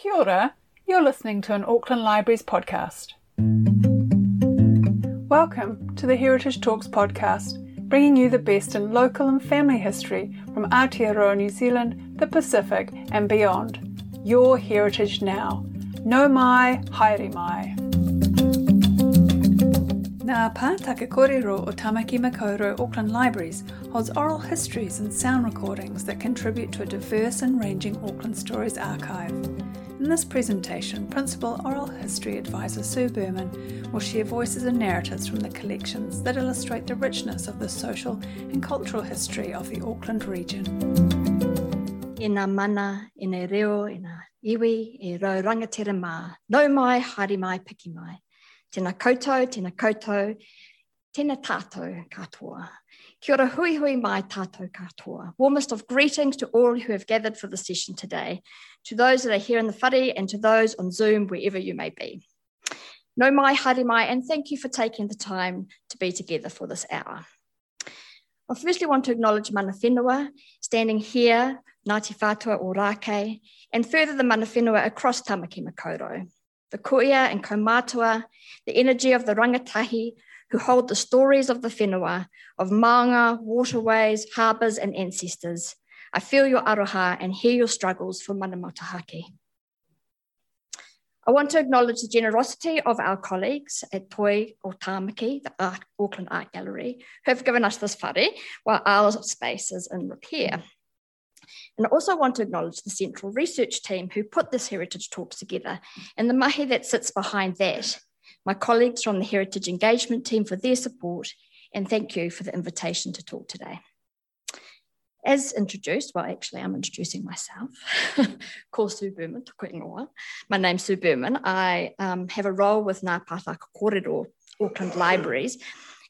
Kia ora, you're listening to an Auckland Libraries podcast. Welcome to the Heritage Talks podcast, bringing you the best in local and family history from Aotearoa New Zealand, the Pacific, and beyond. Your heritage now. Nau mai, haere mai. Ngā Pātaka Kōrero o Tamaki Makaurau Auckland Libraries holds oral histories and sound recordings that contribute to a diverse and ranging Auckland Stories archive. In this presentation, Principal Oral History Advisor Sue Berman will share voices and narratives from the collections that illustrate the richness of the social and cultural history of the Auckland region. Nā mana, nei reo, nā iwi, e rau rangatira mā, nau mai, haere mai, piki mai. Tēnā koutou, tēnā koutou, tēnā tātou katoa. Kia ora hui hui mai tātou katoa. Warmest of greetings to all who have gathered for the session today, to those that are here in the whare and to those on Zoom, wherever you may be. Nau mai, haere mai, and thank you for taking the time to be together for this hour. I firstly want to acknowledge Mana Whenua, standing here, Ngāti Whātua o and further the Mana Whenua across Tamaki Makaurau the kuia and kaumātua, the energy of the rangatahi who hold the stories of the whenua, of maunga, waterways, harbours and ancestors. I feel your aroha and hear your struggles for mana motuhake. I want to acknowledge the generosity of our colleagues at Toi o Tāmaki, the Art, Auckland Art Gallery, who have given us this whare while our space is in repair. And I also want to acknowledge the central research team who put this Heritage talk together and the mahi that sits behind that. My colleagues from the Heritage Engagement team for their support, and thank you for the invitation to talk today. As introduced, well, actually, I'm introducing myself. Ko Sue Berman, My name's Sue Berman. I um, have a role with Ngā Pātaka Kōrero Auckland Libraries,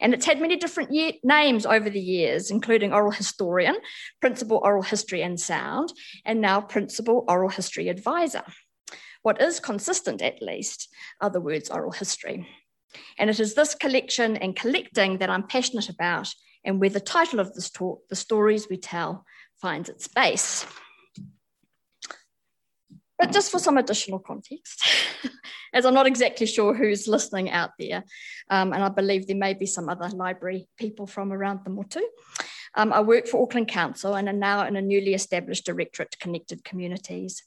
and it's had many different ye- names over the years, including oral historian, principal oral history and sound, and now principal oral history advisor. What is consistent, at least, are the words oral history. And it is this collection and collecting that I'm passionate about, and where the title of this talk, The Stories We Tell, finds its base. But just for some additional context, as I'm not exactly sure who's listening out there, um, and I believe there may be some other library people from around the Motu. Um, I work for Auckland Council and am now in a newly established Directorate Connected Communities.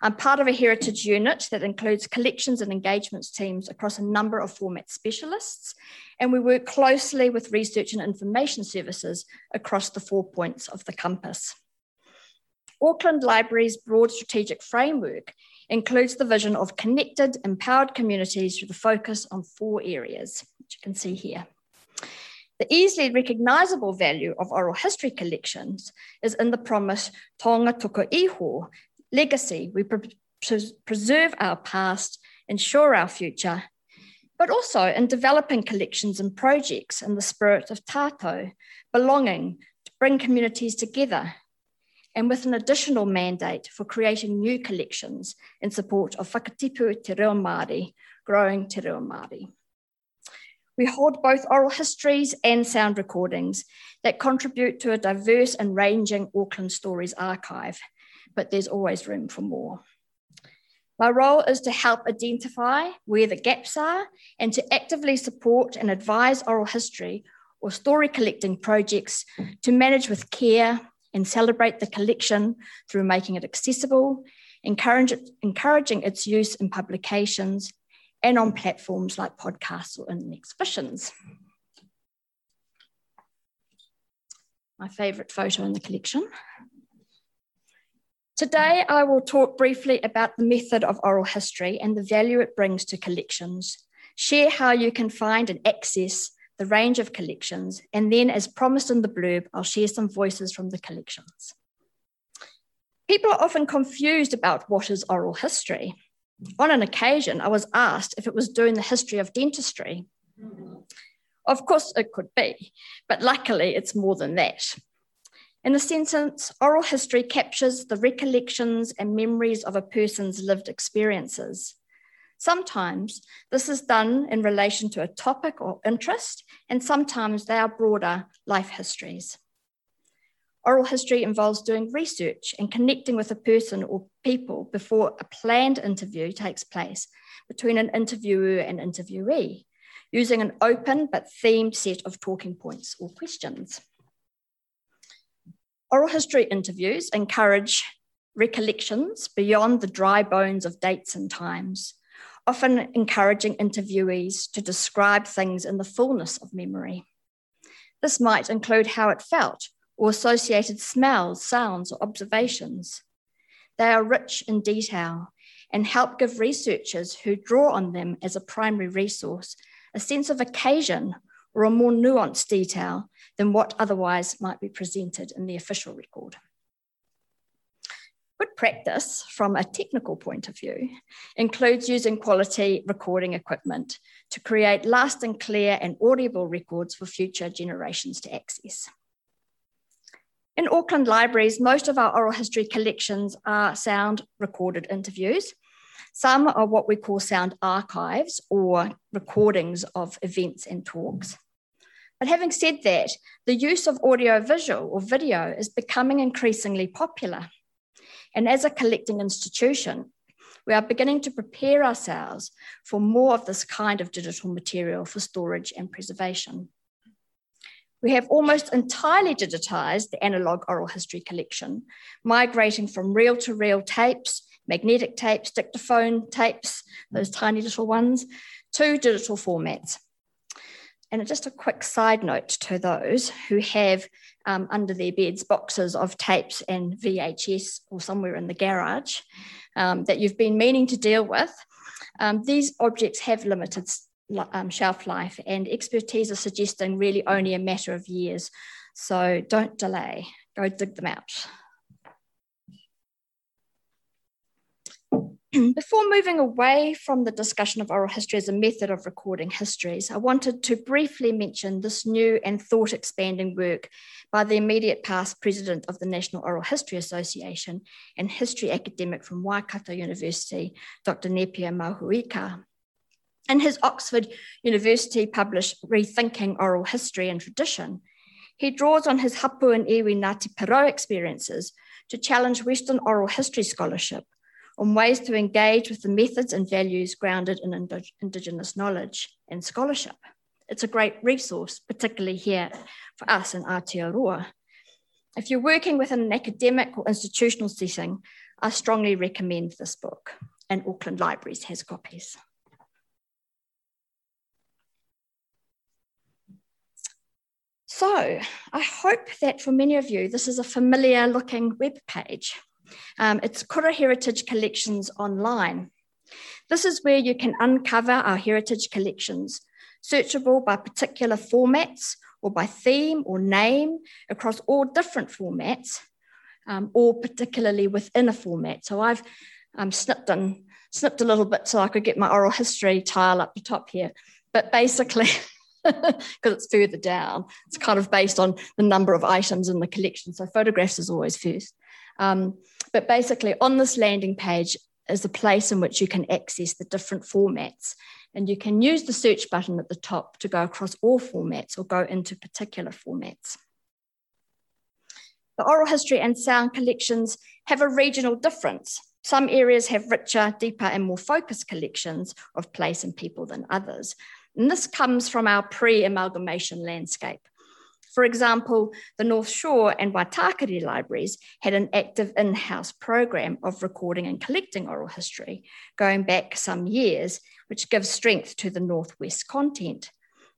I'm part of a heritage unit that includes collections and engagements teams across a number of format specialists, and we work closely with research and information services across the four points of the compass. Auckland Library's broad strategic framework includes the vision of connected, empowered communities through the focus on four areas, which you can see here. The easily recognisable value of oral history collections is in the promise Taonga Tuku Iho, legacy. We pre- preserve our past, ensure our future, but also in developing collections and projects in the spirit of tato, belonging, to bring communities together and with an additional mandate for creating new collections in support of Whakatipu Te Reo Māori, growing Te Reo Māori. We hold both oral histories and sound recordings that contribute to a diverse and ranging Auckland Stories archive, but there's always room for more. My role is to help identify where the gaps are and to actively support and advise oral history or story collecting projects to manage with care and celebrate the collection through making it accessible, encourage encouraging its use in publications and on platforms like podcasts or in exhibitions. My favourite photo in the collection. Today, I will talk briefly about the method of oral history and the value it brings to collections, share how you can find and access the range of collections, and then, as promised in the blurb, I'll share some voices from the collections. People are often confused about what is oral history. On an occasion, I was asked if it was doing the history of dentistry. Of course, it could be, but luckily, it's more than that. In a sentence, oral history captures the recollections and memories of a person's lived experiences. Sometimes this is done in relation to a topic or interest, and sometimes they are broader life histories. Oral history involves doing research and connecting with a person or people before a planned interview takes place between an interviewer and interviewee, using an open but themed set of talking points or questions. Oral history interviews encourage recollections beyond the dry bones of dates and times, often encouraging interviewees to describe things in the fullness of memory. This might include how it felt or associated smells, sounds, or observations. They are rich in detail and help give researchers who draw on them as a primary resource a sense of occasion or a more nuanced detail than what otherwise might be presented in the official record. Good practice from a technical point of view includes using quality recording equipment to create lasting, clear, and audible records for future generations to access. In Auckland libraries, most of our oral history collections are sound recorded interviews. Some are what we call sound archives or recordings of events and talks. But having said that, the use of audio visual or video is becoming increasingly popular. And as a collecting institution, we are beginning to prepare ourselves for more of this kind of digital material for storage and preservation. We have almost entirely digitized the analog oral history collection, migrating from reel to reel tapes, magnetic tapes, dictaphone tapes, those tiny little ones, to digital formats. And just a quick side note to those who have um, under their beds boxes of tapes and VHS or somewhere in the garage um, that you've been meaning to deal with. Um, these objects have limited um, shelf life, and expertise are suggesting really only a matter of years. So don't delay, go dig them out. Before moving away from the discussion of oral history as a method of recording histories, I wanted to briefly mention this new and thought expanding work by the immediate past president of the National Oral History Association and history academic from Waikato University, Dr. Nepia Mahuika. In his Oxford University published Rethinking Oral History and Tradition, he draws on his Hapu and Iwi Ngāti Porou experiences to challenge Western oral history scholarship on ways to engage with the methods and values grounded in ind Indigenous knowledge and scholarship. It's a great resource, particularly here for us in Aotearoa. If you're working within an academic or institutional setting, I strongly recommend this book, and Auckland Libraries has copies. So I hope that for many of you, this is a familiar looking web page. Um, it's Kura Heritage Collections Online. This is where you can uncover our heritage collections, searchable by particular formats or by theme or name across all different formats, um, or particularly within a format. So I've um, snipped, and, snipped a little bit so I could get my oral history tile up the top here. But basically, because it's further down. It's kind of based on the number of items in the collection. So photographs is always first. Um, but basically, on this landing page is a place in which you can access the different formats. And you can use the search button at the top to go across all formats or go into particular formats. The oral history and sound collections have a regional difference. Some areas have richer, deeper, and more focused collections of place and people than others. And this comes from our pre amalgamation landscape. For example, the North Shore and Waitakere libraries had an active in house program of recording and collecting oral history going back some years, which gives strength to the Northwest content,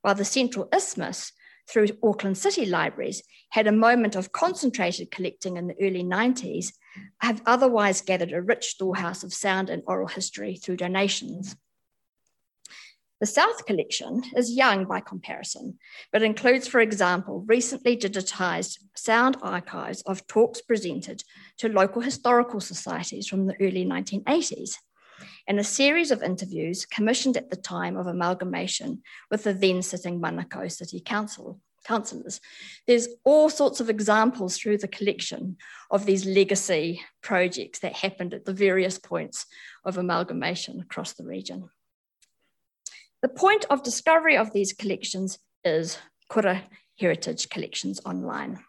while the Central Isthmus, through Auckland City Libraries, had a moment of concentrated collecting in the early 90s, have otherwise gathered a rich storehouse of sound and oral history through donations. The South collection is young by comparison, but includes, for example, recently digitized sound archives of talks presented to local historical societies from the early 1980s, and a series of interviews commissioned at the time of amalgamation with the then sitting Manukau City Council councillors. There's all sorts of examples through the collection of these legacy projects that happened at the various points of amalgamation across the region. The point of discovery of these collections is Kura Heritage Collections Online.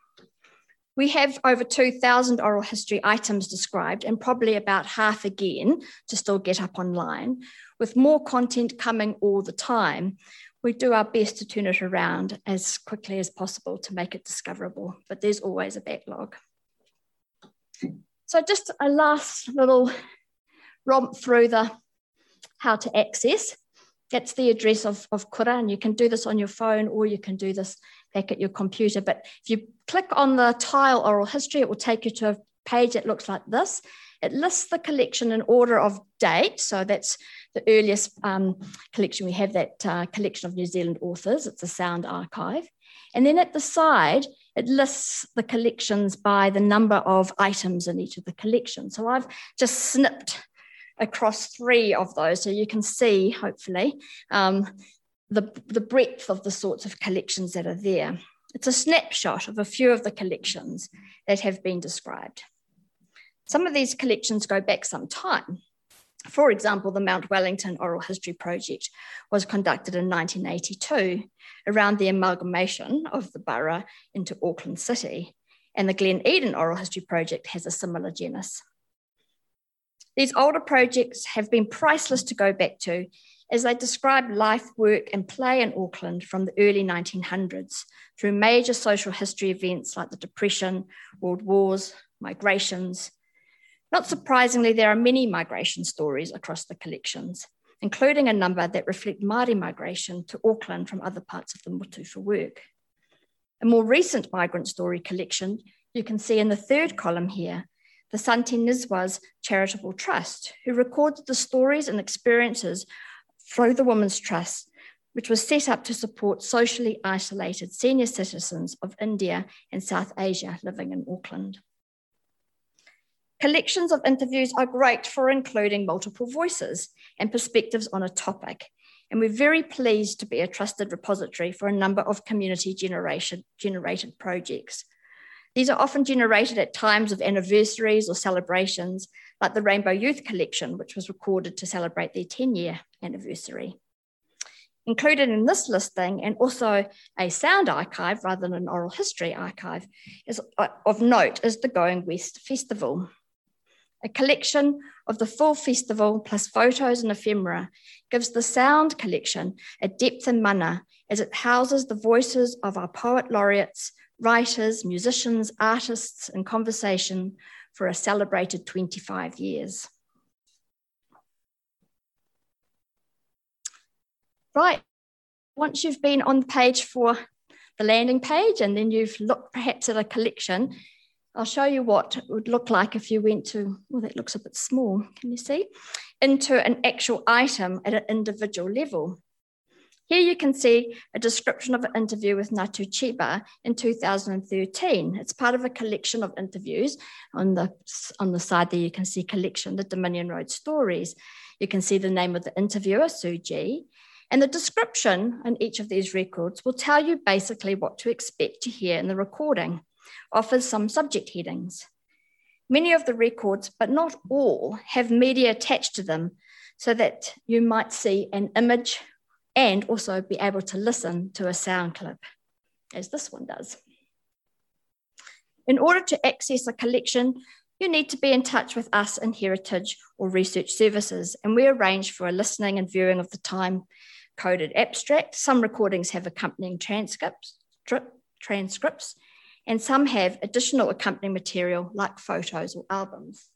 We have over 2,000 oral history items described and probably about half again to still get up online. With more content coming all the time, we do our best to turn it around as quickly as possible to make it discoverable, but there's always a backlog. So just a last little romp through the how to access. That's the address of, of Kura, and you can do this on your phone or you can do this back at your computer. But if you click on the tile oral history, it will take you to a page that looks like this. It lists the collection in order of date. So that's the earliest um, collection we have, that uh, collection of New Zealand authors. It's a sound archive. And then at the side, it lists the collections by the number of items in each of the collections. So I've just snipped across three of those. So you can see, hopefully, um, the, the breadth of the sorts of collections that are there. It's a snapshot of a few of the collections that have been described. Some of these collections go back some time. For example, the Mount Wellington Oral History Project was conducted in 1982 around the amalgamation of the borough into Auckland City, and the Glen Eden Oral History Project has a similar genus. These older projects have been priceless to go back to as they describe life, work, and play in Auckland from the early 1900s through major social history events like the Depression, World Wars, migrations. Not surprisingly, there are many migration stories across the collections, including a number that reflect Māori migration to Auckland from other parts of the Motu for work. A more recent migrant story collection you can see in the third column here the Shanti Niwas Charitable Trust, who recorded the stories and experiences through the Women's Trust, which was set up to support socially isolated senior citizens of India and South Asia living in Auckland. Collections of interviews are great for including multiple voices and perspectives on a topic, and we're very pleased to be a trusted repository for a number of community generation, generated projects, these are often generated at times of anniversaries or celebrations, like the Rainbow Youth Collection, which was recorded to celebrate their 10 year anniversary. Included in this listing, and also a sound archive rather than an oral history archive, is uh, of note is the Going West Festival. A collection of the full festival plus photos and ephemera gives the sound collection a depth and mana as it houses the voices of our poet laureates, writers, musicians, artists and conversation for a celebrated 25 years. Right, once you've been on the page for the landing page and then you've looked perhaps at a collection, I'll show you what it would look like if you went to, well, that looks a bit small, can you see? Into an actual item at an individual level. Here you can see a description of an interview with Ngāti Chiba in 2013. It's part of a collection of interviews. On the, on the side there, you can see collection, the Dominion Road Stories. You can see the name of the interviewer, Suji. And the description in each of these records will tell you basically what to expect to hear in the recording, offers some subject headings. Many of the records, but not all, have media attached to them so that you might see an image and also be able to listen to a sound clip, as this one does. In order to access a collection, you need to be in touch with us in Heritage or Research Services, and we arrange for a listening and viewing of the time coded abstract. Some recordings have accompanying transcripts, transcripts, and some have additional accompanying material like photos or albums.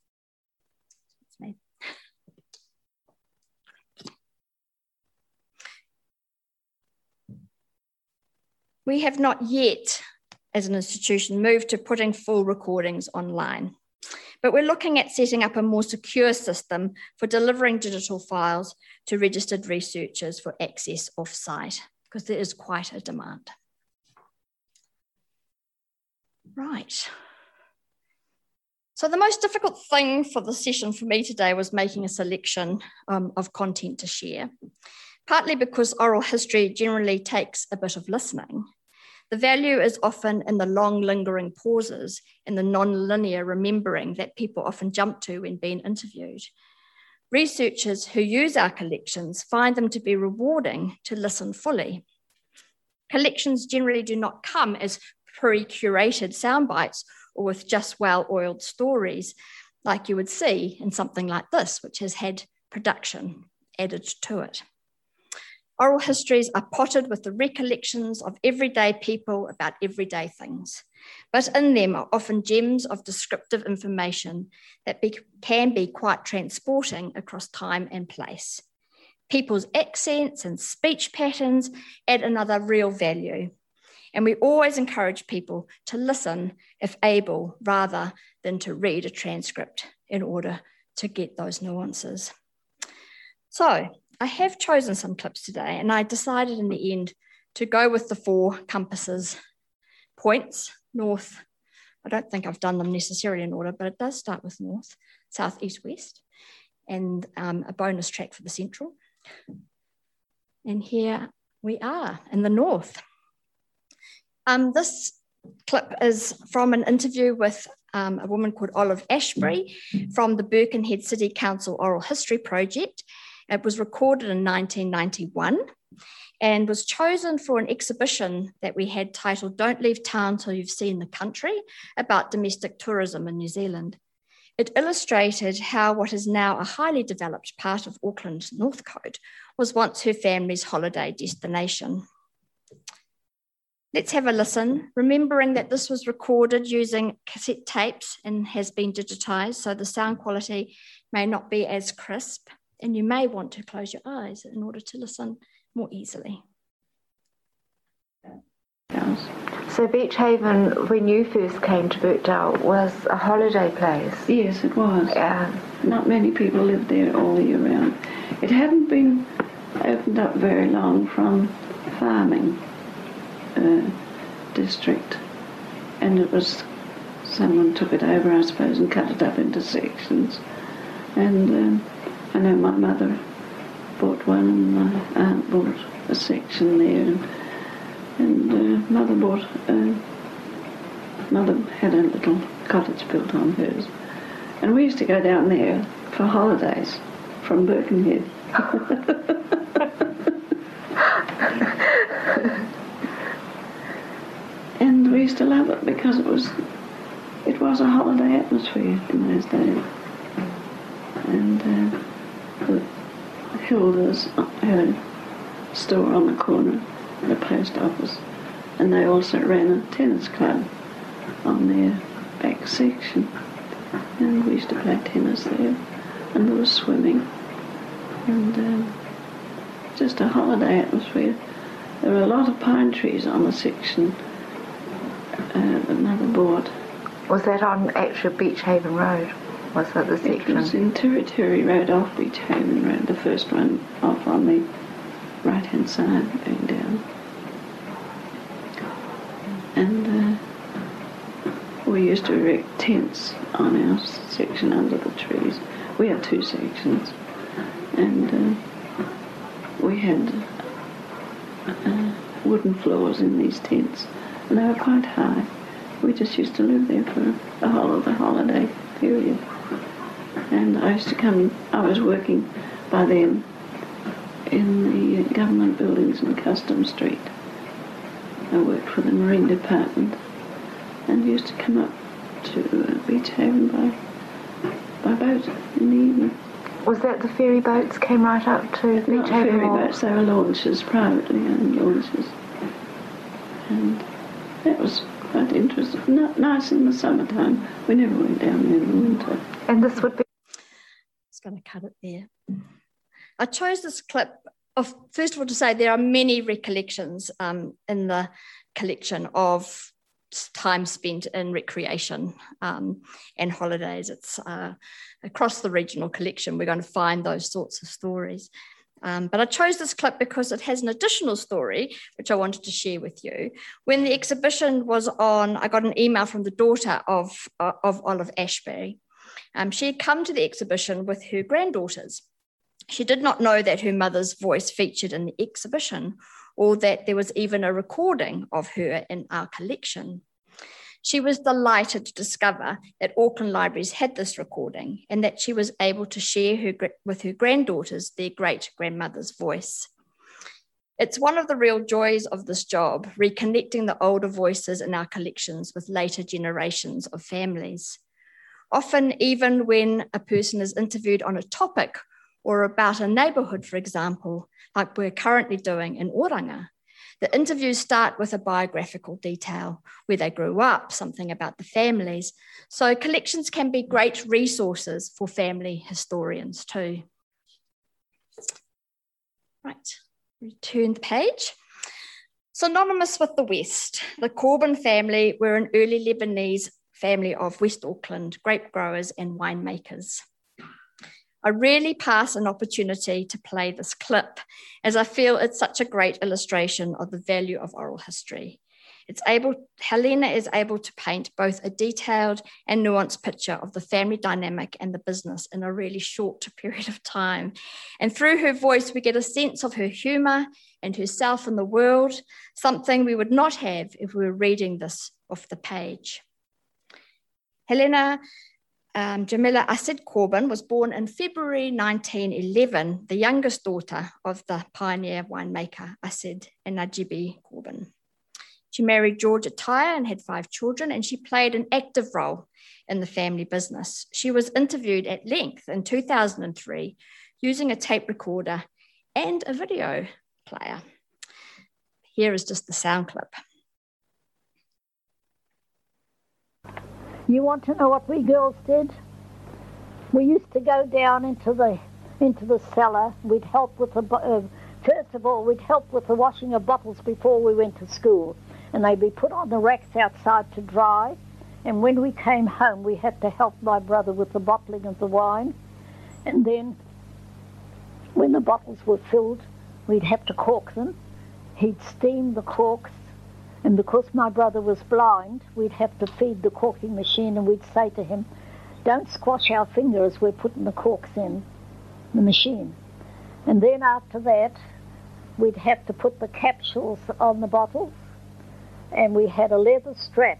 We have not yet, as an institution, moved to putting full recordings online. But we're looking at setting up a more secure system for delivering digital files to registered researchers for access off-site, because there is quite a demand. Right. So the most difficult thing for the session for me today was making a selection um, of content to share, partly because oral history generally takes a bit of listening the value is often in the long lingering pauses and the non-linear remembering that people often jump to when being interviewed. Researchers who use our collections find them to be rewarding to listen fully. Collections generally do not come as pre-curated sound bites or with just well oiled stories, like you would see in something like this, which has had production added to it. Oral histories are potted with the recollections of everyday people about everyday things, but in them are often gems of descriptive information that be, can be quite transporting across time and place. People's accents and speech patterns add another real value. And we always encourage people to listen if able rather than to read a transcript in order to get those nuances. So, I have chosen some clips today, and I decided in the end to go with the four compasses points north. I don't think I've done them necessarily in order, but it does start with north, south, east, west, and um, a bonus track for the central. And here we are in the north. Um, this clip is from an interview with um, a woman called Olive Ashbury from the Birkenhead City Council Oral History Project. It was recorded in 1991 and was chosen for an exhibition that we had titled Don't Leave Town Till You've Seen the Country about domestic tourism in New Zealand. It illustrated how what is now a highly developed part of Auckland's Northcote was once her family's holiday destination. Let's have a listen, remembering that this was recorded using cassette tapes and has been digitised, so the sound quality may not be as crisp and you may want to close your eyes in order to listen more easily. So Beach Haven, when you first came to Birkdale, was a holiday place. Yes, it was. Yeah. Not many people lived there all year round. It hadn't been opened up very long from farming uh, district, and it was someone took it over, I suppose, and cut it up into sections, and. Um, I know my mother bought one and my aunt bought a section there and, and uh, mother bought, uh, mother had a little cottage built on hers. And we used to go down there for holidays from Birkenhead. and we used to love it because it was it was a holiday atmosphere in those days. And uh, Hilda's had a store on the corner, the post office, and they also ran a tennis club on their back section. And we used to play tennis there, and there was swimming, and um, just a holiday atmosphere. There were a lot of pine trees on the section uh, that Mother bought. Was that on actual Beach Haven Road? Was that the section? It was in Territory Road off Beach Haven Road, the first one off on the right hand side going down. And uh, we used to erect tents on our section under the trees. We had two sections, and uh, we had uh, wooden floors in these tents, and they were quite high. We just used to live there for the whole of the holiday period and I used to come, I was working by then in the government buildings in Customs Street. I worked for the Marine Department and used to come up to Beach Haven by, by boat in the evening. Was that the ferry boats came right up to Beach Not Haven? ferry boats, they were launches, privately owned launches. And that was quite interesting. Not nice in the summertime. We never went down there in the winter. And this would be Just going to cut it there. I chose this clip of first of all to say there are many recollections um, in the collection of time spent in recreation um, and holidays. It's uh, across the regional collection. We're going to find those sorts of stories. Um, but I chose this clip because it has an additional story, which I wanted to share with you. When the exhibition was on, I got an email from the daughter of, uh, of Olive Ashbury. Um, she had come to the exhibition with her granddaughters. She did not know that her mother's voice featured in the exhibition or that there was even a recording of her in our collection. She was delighted to discover that Auckland Libraries had this recording and that she was able to share her, with her granddaughters their great grandmother's voice. It's one of the real joys of this job, reconnecting the older voices in our collections with later generations of families. Often, even when a person is interviewed on a topic or about a neighbourhood, for example, like we're currently doing in Oranga, the interviews start with a biographical detail, where they grew up, something about the families. So collections can be great resources for family historians too. Right return the page. Synonymous with the West, the Corban family were an early Lebanese family of West Auckland grape growers and winemakers. I really pass an opportunity to play this clip as I feel it's such a great illustration of the value of oral history it's able, Helena is able to paint both a detailed and nuanced picture of the family dynamic and the business in a really short period of time. And through her voice, we get a sense of her humor and herself in the world, something we would not have if we were reading this off the page. Helena um, Jamila Assid Corban was born in February 1911, the youngest daughter of the pioneer winemaker Assid and Najibie Corban. She married George Atiyah and had five children, and she played an active role in the family business. She was interviewed at length in 2003 using a tape recorder and a video player. Here is just the sound clip. You want to know what we girls did? We used to go down into the into the cellar. We'd help with the uh, first of all we'd help with the washing of bottles before we went to school and they'd be put on the racks outside to dry. And when we came home, we had to help my brother with the bottling of the wine. And then, when the bottles were filled, we'd have to cork them. He'd steam the corks, and because my brother was blind, we'd have to feed the corking machine, and we'd say to him, Don't squash our fingers, we're putting the corks in the machine. And then after that, we'd have to put the capsules on the bottles and we had a leather strap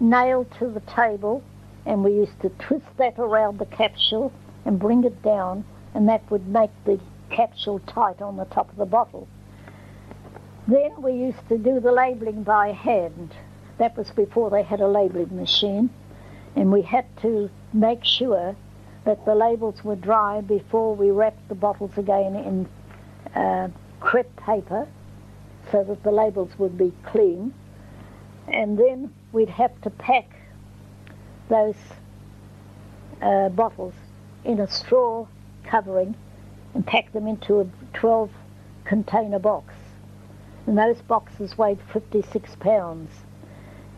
nailed to the table and we used to twist that around the capsule and bring it down and that would make the capsule tight on the top of the bottle. Then we used to do the labelling by hand. That was before they had a labelling machine and we had to make sure that the labels were dry before we wrapped the bottles again in uh, crepe paper so that the labels would be clean and then we'd have to pack those uh, bottles in a straw covering and pack them into a 12 container box. And those boxes weighed 56 pounds.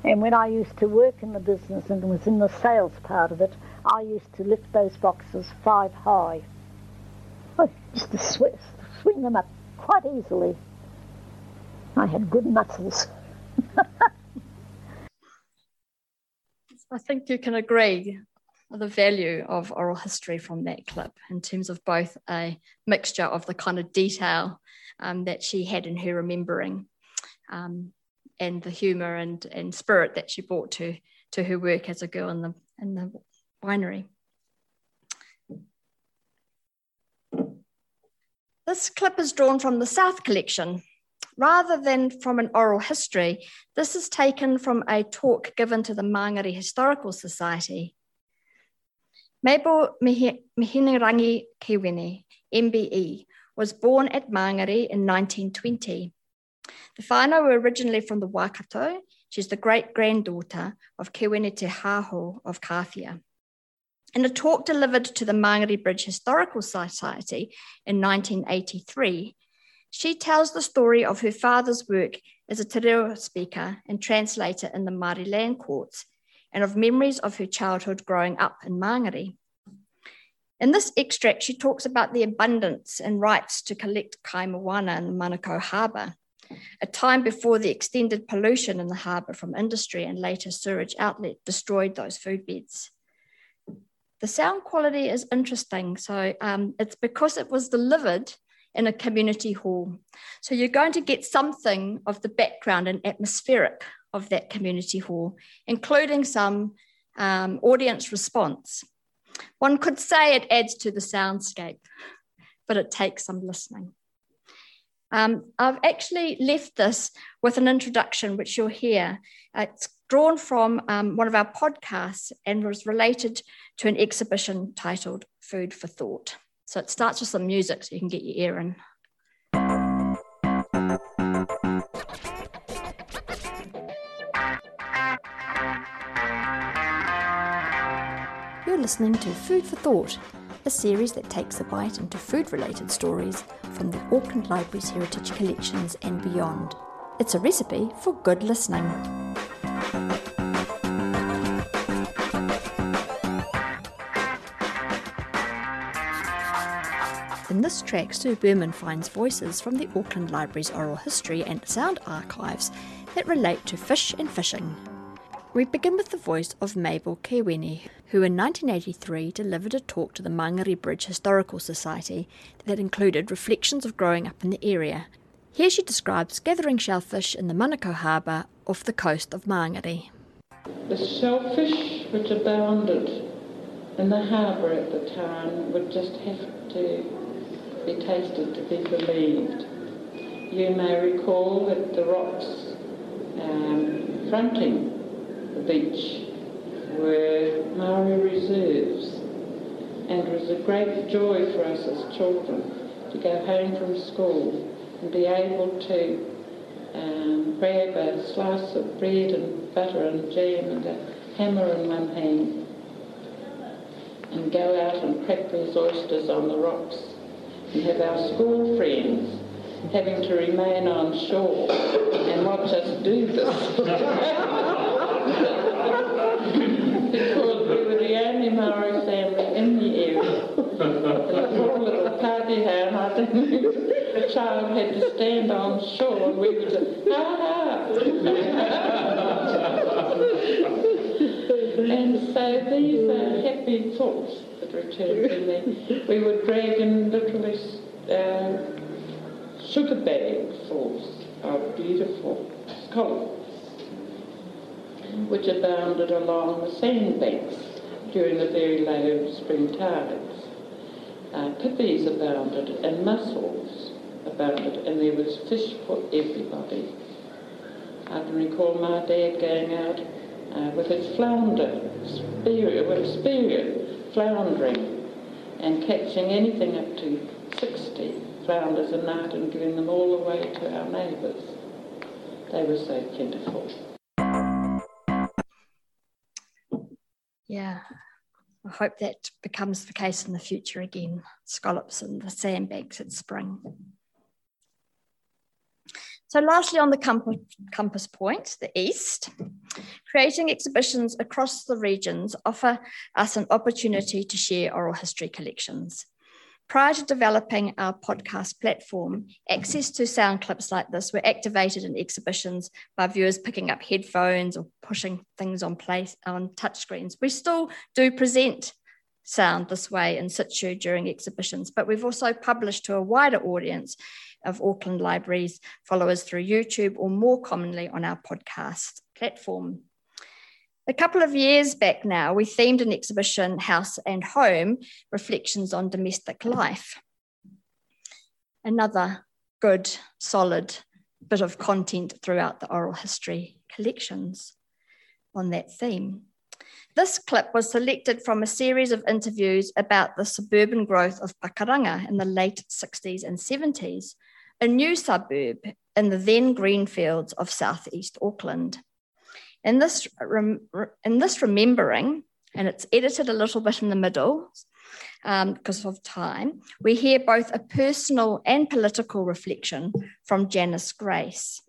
And when I used to work in the business and was in the sales part of it, I used to lift those boxes five high. I used to sw- swing them up quite easily. I had good muscles. I think you can agree the value of oral history from that clip in terms of both a mixture of the kind of detail um, that she had in her remembering um, and the humour and, and spirit that she brought to, to her work as a girl in the, in the winery. This clip is drawn from the South collection, Rather than from an oral history, this is taken from a talk given to the Mangere Historical Society. Mabel Mihinirangi Kewini, MBE, was born at Mangere in 1920. The whānau were originally from the Waikato. She's the great granddaughter of Kewini Te Haho of Kawhia. In a talk delivered to the Mangere Bridge Historical Society in 1983, she tells the story of her father's work as a te reo speaker and translator in the Māori land courts and of memories of her childhood growing up in Mangere. In this extract, she talks about the abundance and rights to collect kai moana in the Manukau harbour, a time before the extended pollution in the harbour from industry and later sewage outlet destroyed those food beds. The sound quality is interesting. So um, it's because it was delivered in a community hall. So you're going to get something of the background and atmospheric of that community hall, including some um, audience response. One could say it adds to the soundscape, but it takes some listening. Um, I've actually left this with an introduction, which you'll hear. It's drawn from um, one of our podcasts and was related to an exhibition titled Food for Thought. So it starts with some music so you can get your ear in. Listening to Food for Thought, a series that takes a bite into food related stories from the Auckland Library's heritage collections and beyond. It's a recipe for good listening. In this track, Sue Berman finds voices from the Auckland Library's oral history and sound archives that relate to fish and fishing. We begin with the voice of Mabel Kewini, who in 1983 delivered a talk to the Mangere Bridge Historical Society that included reflections of growing up in the area. Here she describes gathering shellfish in the Manukau harbour off the coast of Mangere. The shellfish which abounded in the harbour at the time would just have to be tasted to be believed. You may recall that the rocks um, fronting beach were Maori reserves and it was a great joy for us as children to go home from school and be able to um, grab a slice of bread and butter and jam and a hammer in one hand and go out and crack these oysters on the rocks and have our school friends having to remain on shore and watch us do this. because we were the only Maori family in the area. Poor little party hand, I think the child had to stand on shore and we would say, ha ha. and so these are happy thoughts that return to me. We would drag in literally uh, sugar bagfuls of beautiful scallops which abounded along the sandbanks during the very low spring tides. Uh, pippies abounded and mussels abounded, and there was fish for everybody. I can recall my dad going out uh, with his flounder, spear, with a spear, floundering, and catching anything up to 60 flounders a night and giving them all away to our neighbours. They were so plentiful. yeah, I hope that becomes the case in the future again. Scallops and the sandbanks at spring. So lastly, on the compass, point, the east, creating exhibitions across the regions offer us an opportunity to share oral history collections. Prior to developing our podcast platform, access to sound clips like this were activated in exhibitions by viewers picking up headphones or pushing things on place on touchscreens. We still do present sound this way in situ during exhibitions, but we've also published to a wider audience of Auckland Libraries followers through YouTube or more commonly on our podcast platform. A couple of years back now, we themed an exhibition, House and Home Reflections on Domestic Life. Another good, solid bit of content throughout the oral history collections on that theme. This clip was selected from a series of interviews about the suburban growth of Pakuranga in the late 60s and 70s, a new suburb in the then green fields of southeast Auckland. In this, in this remembering, and it's edited a little bit in the middle um, because of time, we hear both a personal and political reflection from Janice Grace.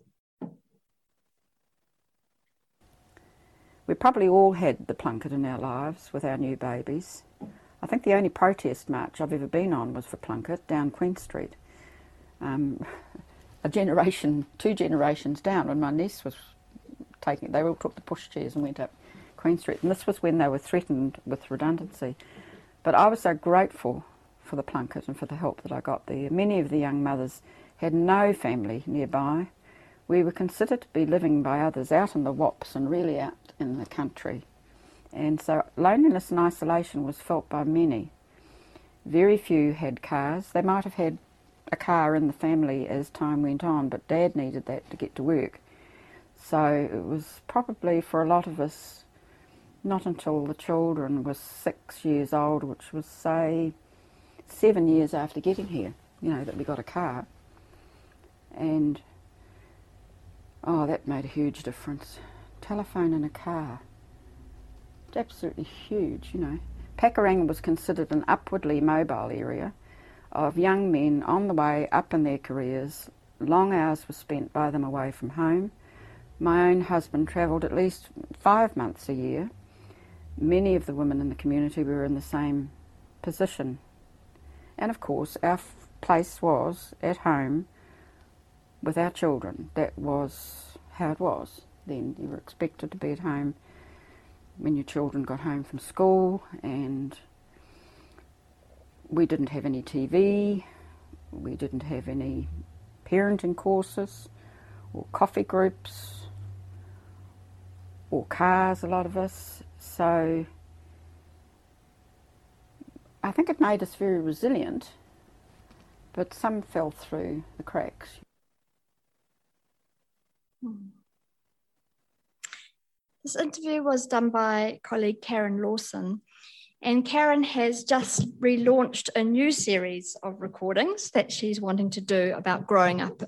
We probably all had the plunket in our lives with our new babies. I think the only protest march I've ever been on was for plunket down Queen Street. Um, a generation, two generations down, when my niece was taking, they all took the pushchairs and went up Queen Street. And this was when they were threatened with redundancy. But I was so grateful for the plunket and for the help that I got there. Many of the young mothers had no family nearby. We were considered to be living by others out in the wops and really out in the country. And so loneliness and isolation was felt by many. Very few had cars. They might have had a car in the family as time went on, but Dad needed that to get to work. So it was probably for a lot of us not until the children were six years old, which was, say, seven years after getting here, you know, that we got a car. And, oh, that made a huge difference. Telephone in a car. It's absolutely huge, you know. Pakuranga was considered an upwardly mobile area of young men on the way up in their careers. Long hours were spent by them away from home. My own husband travelled at least five months a year. Many of the women in the community were in the same position. And of course, our place was at home with our children. That was how it was then. You were expected to be at home when your children got home from school, and we didn't have any TV, we didn't have any parenting courses or coffee groups or cars, a lot of us. So I think it made us very resilient, but some fell through the cracks. This interview was done by colleague Karen Lawson, and Karen has just relaunched a new series of recordings that she's wanting to do about growing up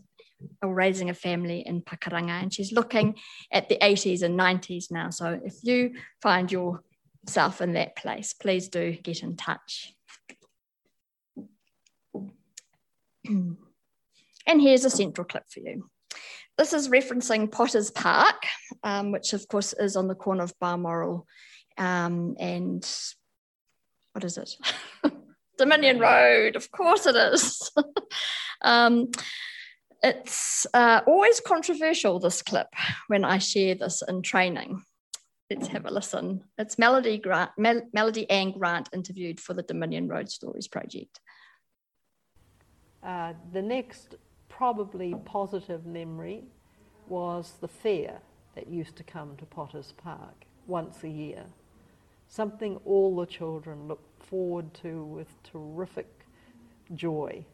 or raising a family in Pakuranga. And she's looking at the 80s and 90s now. So if you find yourself in that place, please do get in touch. and here's a central clip for you. This is referencing Potters Park, um, which of course is on the corner of Balmoral um, and what is it? Dominion Road, of course it is. um, it's uh, always controversial, this clip, when I share this in training. Let's have a listen. It's Melody, Grant, Mel Melody Ann Grant interviewed for the Dominion Road Stories project. Uh, the next probably positive memory was the fair that used to come to Potters Park once a year. Something all the children looked forward to with terrific joy.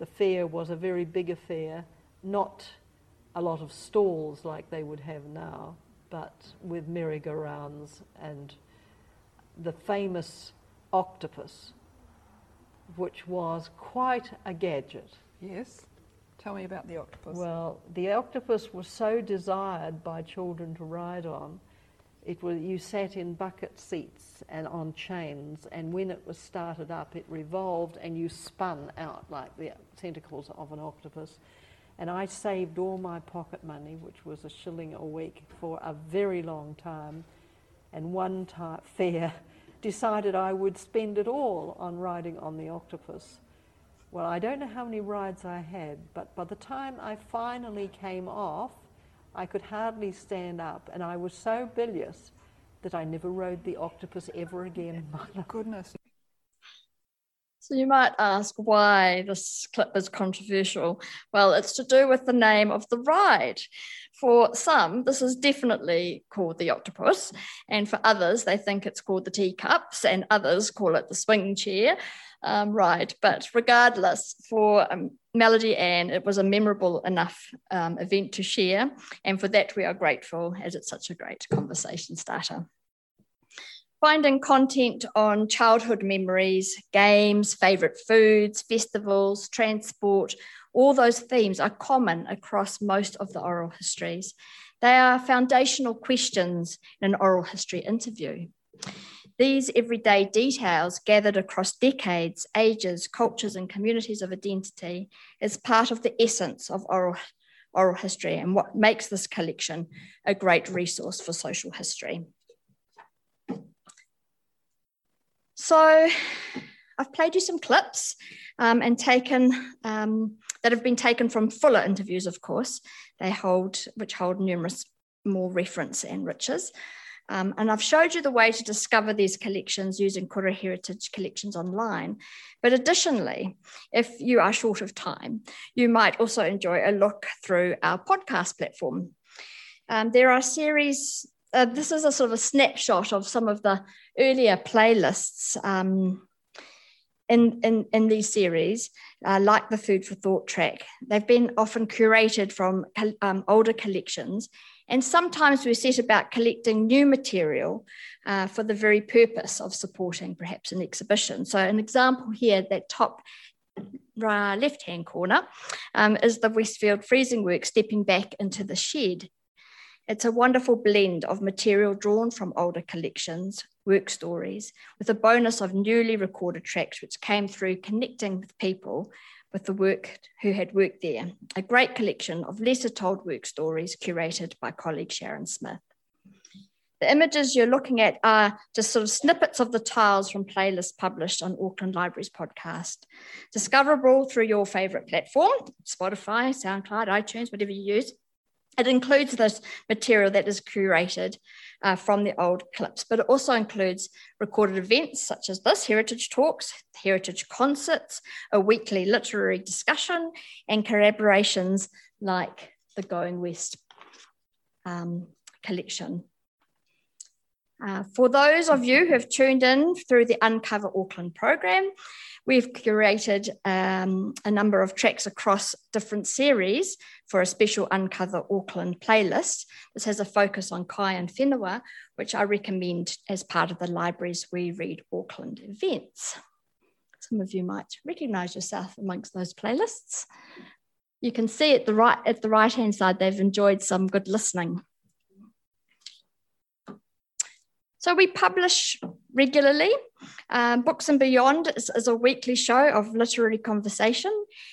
The fair was a very big affair, not a lot of stalls like they would have now, but with merry-go-rounds and the famous octopus, which was quite a gadget. Yes. Tell me about the octopus. Well, the octopus was so desired by children to ride on. It was you sat in bucket seats and on chains, and when it was started up, it revolved and you spun out like the tentacles of an octopus. And I saved all my pocket money, which was a shilling a week, for a very long time. And one time, fair decided I would spend it all on riding on the octopus. Well, I don't know how many rides I had, but by the time I finally came off, I could hardly stand up, and I was so bilious that I never rode the octopus ever again. My goodness. So you might ask why this clip is controversial. Well, it's to do with the name of the ride. For some, this is definitely called the octopus, and for others, they think it's called the teacups, and others call it the swing chair um, ride. But regardless, for um, Melody Ann, it was a memorable enough um, event to share. And for that, we are grateful as it's such a great conversation starter. Finding content on childhood memories, games, favourite foods, festivals, transport, all those themes are common across most of the oral histories. They are foundational questions in an oral history interview. These everyday details gathered across decades, ages, cultures, and communities of identity is part of the essence of oral, oral history and what makes this collection a great resource for social history. So I've played you some clips um, and taken um, that have been taken from fuller interviews, of course. They hold, which hold numerous more reference and riches. Um, and I've showed you the way to discover these collections using Kura Heritage Collections online. But additionally, if you are short of time, you might also enjoy a look through our podcast platform. Um, there are series, uh, this is a sort of a snapshot of some of the earlier playlists um, in, in, in these series. uh, like the Food for Thought track. They've been often curated from um, older collections, and sometimes we set about collecting new material uh, for the very purpose of supporting perhaps an exhibition. So, an example here, that top left hand corner, um, is the Westfield Freezing Works stepping back into the shed. It's a wonderful blend of material drawn from older collections, work stories, with a bonus of newly recorded tracks which came through connecting with people with the work who had worked there. A great collection of lesser told work stories curated by colleague Sharon Smith. The images you're looking at are just sort of snippets of the tiles from playlists published on Auckland Libraries podcast, discoverable through your favorite platform, Spotify, SoundCloud, iTunes, whatever you use. It includes this material that is curated uh, from the old clips, but it also includes recorded events such as this Heritage Talks, Heritage Concerts, a weekly literary discussion, and collaborations like the Going West um, collection. Uh, for those of you who have tuned in through the Uncover Auckland program, we've curated um, a number of tracks across different series for a special Uncover Auckland playlist. This has a focus on kai and whenua, which I recommend as part of the library's We Read Auckland events. Some of you might recognise yourself amongst those playlists. You can see at the right at the right hand side they've enjoyed some good listening. So we publish regularly. Um, Books and Beyond is, is, a weekly show of literary conversation,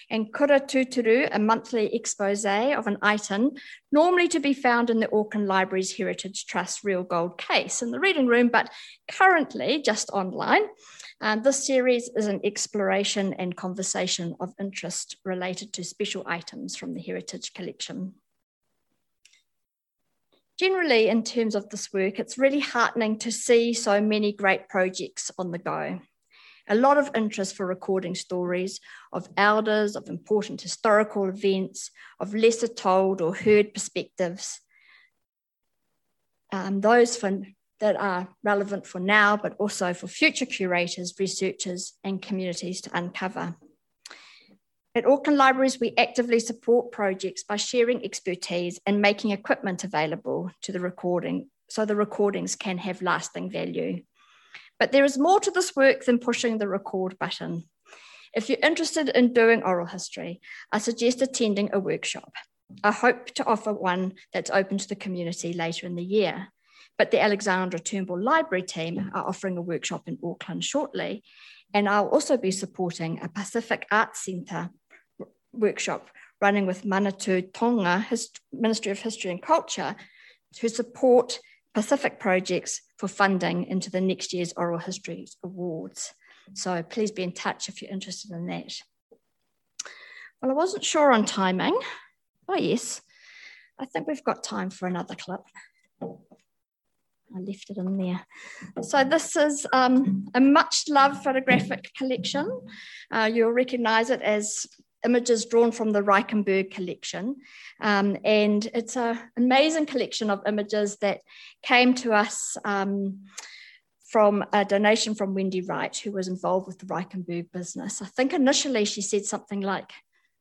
and Kura Tuturu, a monthly expose of an item, normally to be found in the Auckland Libraries Heritage Trust Real Gold case in the reading room, but currently just online. Um, this series is an exploration and conversation of interest related to special items from the Heritage Collection generally, in terms of this work, it's really heartening to see so many great projects on the go. A lot of interest for recording stories of elders, of important historical events, of lesser told or heard perspectives. Um, those for, that are relevant for now, but also for future curators, researchers, and communities to uncover. At Auckland Libraries, we actively support projects by sharing expertise and making equipment available to the recording so the recordings can have lasting value. But there is more to this work than pushing the record button. If you're interested in doing oral history, I suggest attending a workshop. I hope to offer one that's open to the community later in the year. But the Alexander Turnbull Library team are offering a workshop in Auckland shortly. And I'll also be supporting a Pacific Arts Centre workshop running with Manatū Taonga, His Ministry of History and Culture, to support Pacific projects for funding into the next year's Oral Histories Awards. So please be in touch if you're interested in that. Well, I wasn't sure on timing. Oh, yes. I think we've got time for another clip. I left it in there. So this is um, a much loved photographic collection. Uh, you'll recognise it as images drawn from the Rykenberg collection. Um, and it's an amazing collection of images that came to us um, from a donation from Wendy Wright, who was involved with the Rykenberg business. I think initially she said something like,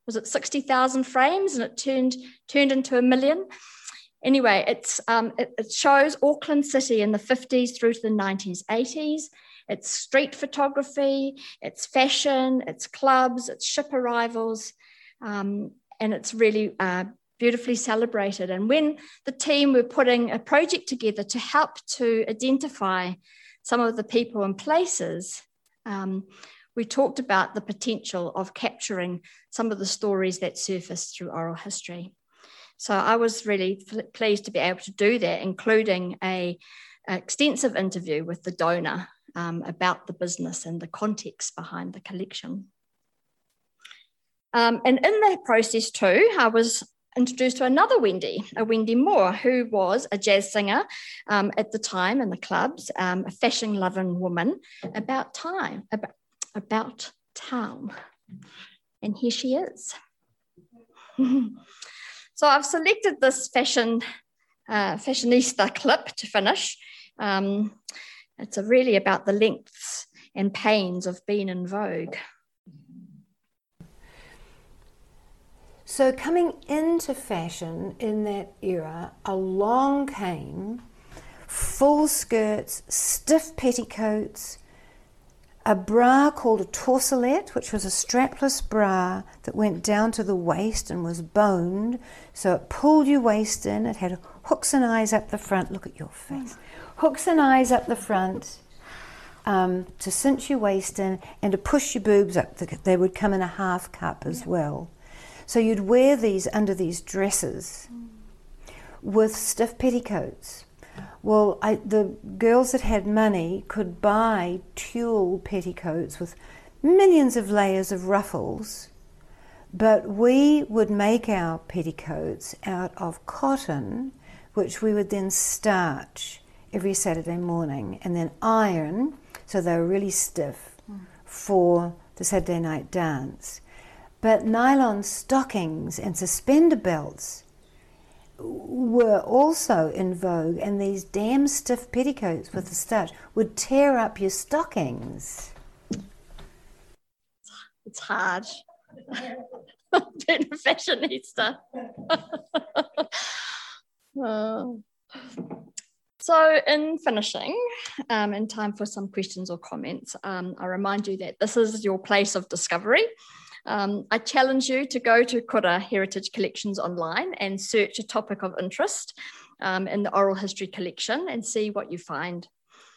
was it 60,000 frames? And it turned, turned into a million. Anyway, it's, um, it, it shows Auckland City in the 50s through to the 1980s. It's street photography, it's fashion, it's clubs, it's ship arrivals, um, and it's really uh, beautifully celebrated. And when the team were putting a project together to help to identify some of the people and places, um, we talked about the potential of capturing some of the stories that surface through oral history. So I was really pleased to be able to do that, including a, a extensive interview with the donor um, about the business and the context behind the collection. Um, and in that process too, I was introduced to another Wendy, a Wendy Moore, who was a jazz singer um, at the time in the clubs, um, a fashion loving woman about time, about, about town. And here she is. so I've selected this fashion uh, fashionista clip to finish. Um, it's really about the lengths and pains of being in vogue. So, coming into fashion in that era, along came full skirts, stiff petticoats, a bra called a torselet, which was a strapless bra that went down to the waist and was boned. So it pulled your waist in. It had hooks and eyes up the front. Look at your face. Hooks and eyes up the front um, to cinch your waist in and to push your boobs up. They would come in a half cup as yeah. well. So you'd wear these under these dresses with stiff petticoats. Well, I, the girls that had money could buy tulle petticoats with millions of layers of ruffles, but we would make our petticoats out of cotton, which we would then starch every Saturday morning and then iron so they were really stiff hmm. for the Saturday night dance. But nylon stockings and suspender belts were also in vogue, and these damn stiff petticoats with the starch would tear up your stockings. It's hard. Being a fashionista. oh. So, in finishing, um, in time for some questions or comments, um, I remind you that this is your place of discovery. Um, I challenge you to go to Kura Heritage Collections online and search a topic of interest um, in the oral history collection and see what you find.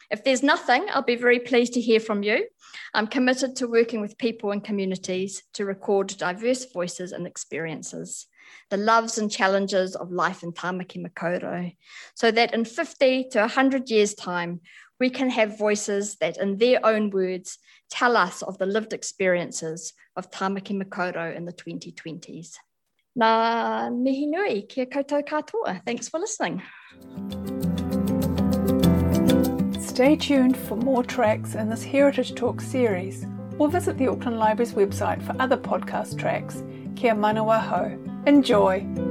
If there's nothing, I'll be very pleased to hear from you. I'm committed to working with people and communities to record diverse voices and experiences the loves and challenges of life in Tamaki Makaurau, so that in 50 to 100 years' time, we can have voices that, in their own words, tell us of the lived experiences of Tamaki Makaurau in the 2020s. Ngā mihi nui, kia koutou katoa. Thanks for listening. Stay tuned for more tracks in this Heritage Talk series or visit the Auckland Library's website for other podcast tracks. Kia manawa ho. Enjoy!